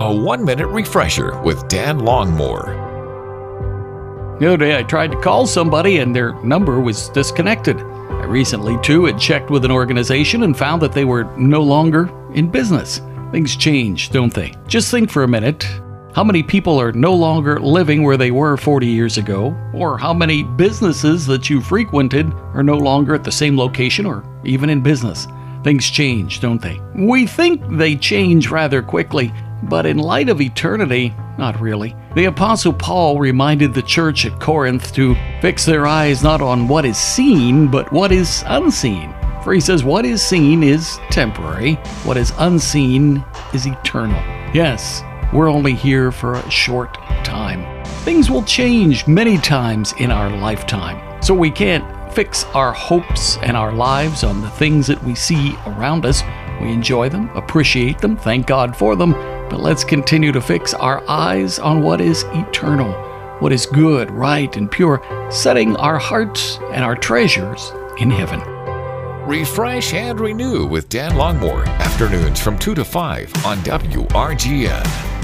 A one minute refresher with Dan Longmore. The other day I tried to call somebody and their number was disconnected. I recently, too, had checked with an organization and found that they were no longer in business. Things change, don't they? Just think for a minute. How many people are no longer living where they were 40 years ago? Or how many businesses that you frequented are no longer at the same location or even in business? Things change, don't they? We think they change rather quickly, but in light of eternity, not really. The Apostle Paul reminded the church at Corinth to fix their eyes not on what is seen, but what is unseen. For he says, What is seen is temporary, what is unseen is eternal. Yes, we're only here for a short time. Things will change many times in our lifetime, so we can't fix our hopes and our lives on the things that we see around us. We enjoy them, appreciate them, thank God for them, but let's continue to fix our eyes on what is eternal, what is good, right, and pure, setting our hearts and our treasures in heaven. Refresh and renew with Dan Longmore, afternoons from 2 to 5 on WRGN.